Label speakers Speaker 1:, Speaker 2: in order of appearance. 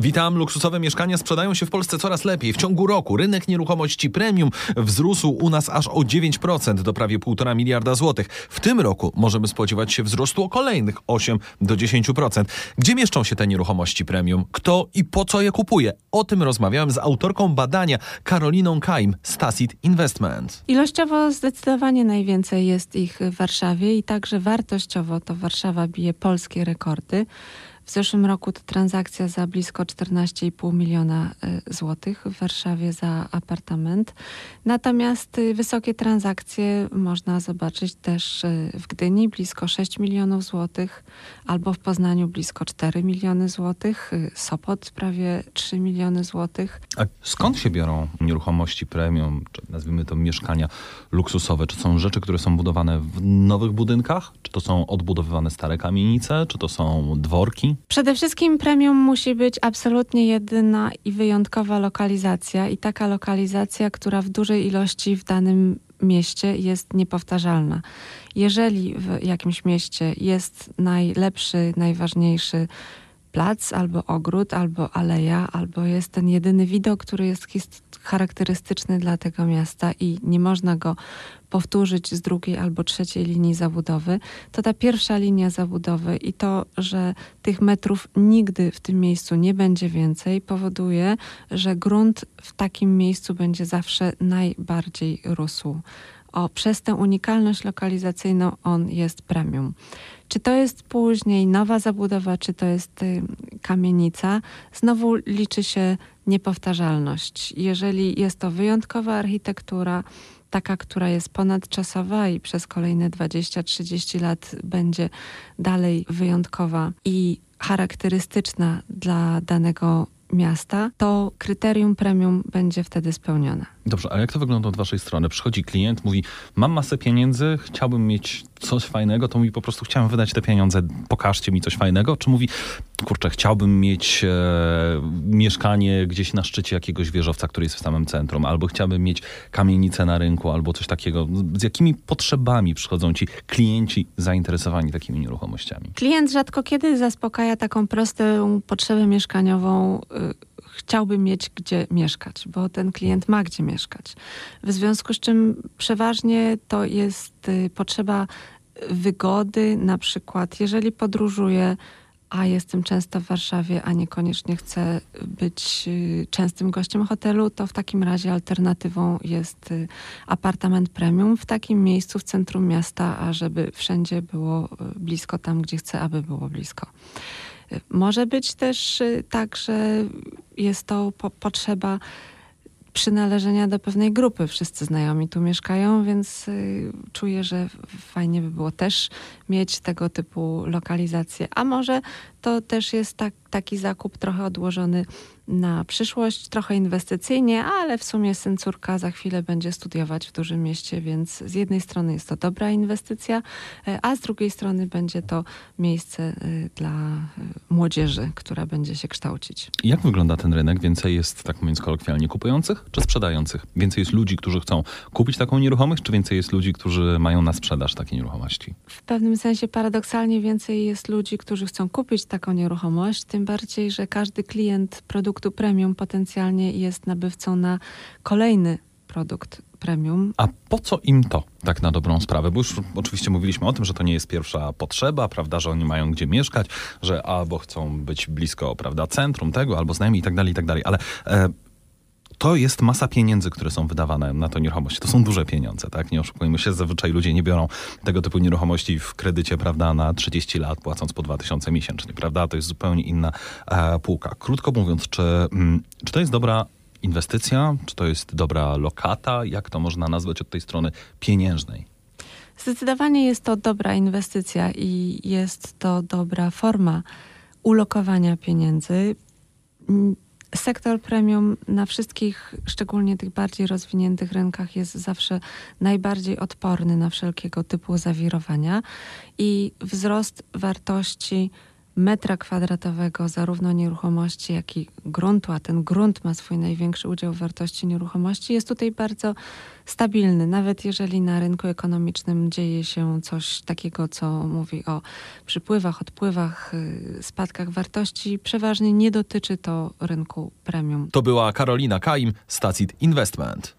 Speaker 1: Witam. Luksusowe mieszkania sprzedają się w Polsce coraz lepiej. W ciągu roku rynek nieruchomości premium wzrósł u nas aż o 9% do prawie 1,5 miliarda złotych. W tym roku możemy spodziewać się wzrostu o kolejnych 8 do 10%. Gdzie mieszczą się te nieruchomości premium? Kto i po co je kupuje? O tym rozmawiałem z autorką badania Karoliną Kaim z Tacit Investment.
Speaker 2: Ilościowo zdecydowanie najwięcej jest ich w Warszawie i także wartościowo to Warszawa bije polskie rekordy. W zeszłym roku to transakcja za blisko 14,5 miliona y, złotych w Warszawie za apartament. Natomiast y, wysokie transakcje można zobaczyć też y, w Gdyni blisko 6 milionów złotych, albo w Poznaniu blisko 4 miliony złotych, Sopot prawie 3 miliony złotych.
Speaker 1: A skąd się biorą nieruchomości premium, czy nazwijmy to mieszkania luksusowe? Czy są rzeczy, które są budowane w nowych budynkach? Czy to są odbudowywane stare kamienice? Czy to są dworki?
Speaker 2: Przede wszystkim premium musi być absolutnie jedyna i wyjątkowa lokalizacja i taka lokalizacja, która w dużej ilości w danym mieście jest niepowtarzalna. Jeżeli w jakimś mieście jest najlepszy, najważniejszy plac, albo ogród, albo aleja, albo jest ten jedyny widok, który jest charakterystyczny dla tego miasta i nie można go powtórzyć z drugiej albo trzeciej linii zabudowy, to ta pierwsza linia zabudowy i to, że tych metrów nigdy w tym miejscu nie będzie więcej, powoduje, że grunt w takim miejscu będzie zawsze najbardziej rósł. O, przez tę unikalność lokalizacyjną on jest premium. Czy to jest później nowa zabudowa, czy to jest y, kamienica, znowu liczy się niepowtarzalność. Jeżeli jest to wyjątkowa architektura, taka, która jest ponadczasowa i przez kolejne 20-30 lat będzie dalej wyjątkowa i charakterystyczna dla danego miasta, to kryterium premium będzie wtedy spełnione.
Speaker 1: Dobrze, a jak to wygląda od waszej strony? Przychodzi klient, mówi, mam masę pieniędzy, chciałbym mieć coś fajnego, to mówi po prostu chciałem wydać te pieniądze, pokażcie mi coś fajnego, czy mówi, kurczę, chciałbym mieć e, mieszkanie gdzieś na szczycie jakiegoś wieżowca, który jest w samym centrum, albo chciałbym mieć kamienicę na rynku, albo coś takiego. Z jakimi potrzebami przychodzą ci klienci zainteresowani takimi nieruchomościami?
Speaker 2: Klient rzadko kiedy zaspokaja taką prostą potrzebę mieszkaniową, y, chciałby mieć gdzie mieszkać, bo ten klient ma gdzie mieszkać. W związku z czym przeważnie to jest y, potrzeba wygody, na przykład jeżeli podróżuję, a jestem często w Warszawie, a niekoniecznie chcę być y, częstym gościem hotelu, to w takim razie alternatywą jest y, apartament premium w takim miejscu w centrum miasta, a żeby wszędzie było blisko tam, gdzie chcę, aby było blisko. Może być też y, tak, że jest to po potrzeba przynależenia do pewnej grupy. Wszyscy znajomi tu mieszkają, więc y, czuję, że fajnie by było też mieć tego typu lokalizacje. A może to też jest tak, taki zakup trochę odłożony na przyszłość, trochę inwestycyjnie, ale w sumie syn córka za chwilę będzie studiować w dużym mieście, więc z jednej strony jest to dobra inwestycja, e, a z drugiej strony będzie to miejsce e, dla e, młodzieży, która będzie się kształcić.
Speaker 1: Jak wygląda ten rynek? Więcej jest, tak mówiąc kolokwialnie, kupujących czy sprzedających? Więcej jest ludzi, którzy chcą kupić taką nieruchomość, czy więcej jest ludzi, którzy mają na sprzedaż takie nieruchomości?
Speaker 2: W pewnym sensie paradoksalnie więcej jest ludzi, którzy chcą kupić taką nieruchomość, tym bardziej, że każdy klient produktu premium potencjalnie jest nabywcą na kolejny produkt premium.
Speaker 1: A po co im to, tak na dobrą sprawę? Bo już oczywiście mówiliśmy o tym, że to nie jest pierwsza potrzeba, prawda, że oni mają gdzie mieszkać, że albo chcą być blisko, prawda, centrum tego, albo znajomych i tak dalej, i tak dalej. Ale e, to jest masa pieniędzy, które są wydawane na tę nieruchomość. To są duże pieniądze, tak? Nie oszukujmy się, zazwyczaj ludzie nie biorą tego typu nieruchomości w kredycie, prawda, na 30 lat, płacąc po 2000 miesięcznie, prawda? To jest zupełnie inna e, półka. Krótko mówiąc, czy, mm, czy to jest dobra inwestycja, czy to jest dobra lokata? Jak to można nazwać od tej strony pieniężnej?
Speaker 2: Zdecydowanie jest to dobra inwestycja i jest to dobra forma ulokowania pieniędzy sektor premium na wszystkich, szczególnie tych bardziej rozwiniętych rynkach, jest zawsze najbardziej odporny na wszelkiego typu zawirowania i wzrost wartości metra kwadratowego zarówno nieruchomości, jak i gruntu, a ten grunt ma swój największy udział w wartości nieruchomości, jest tutaj bardzo stabilny. Nawet jeżeli na rynku ekonomicznym dzieje się coś takiego, co mówi o przypływach, odpływach, y, spadkach wartości, przeważnie nie dotyczy to rynku premium.
Speaker 3: To była Karolina Kaim z Tacit Investment.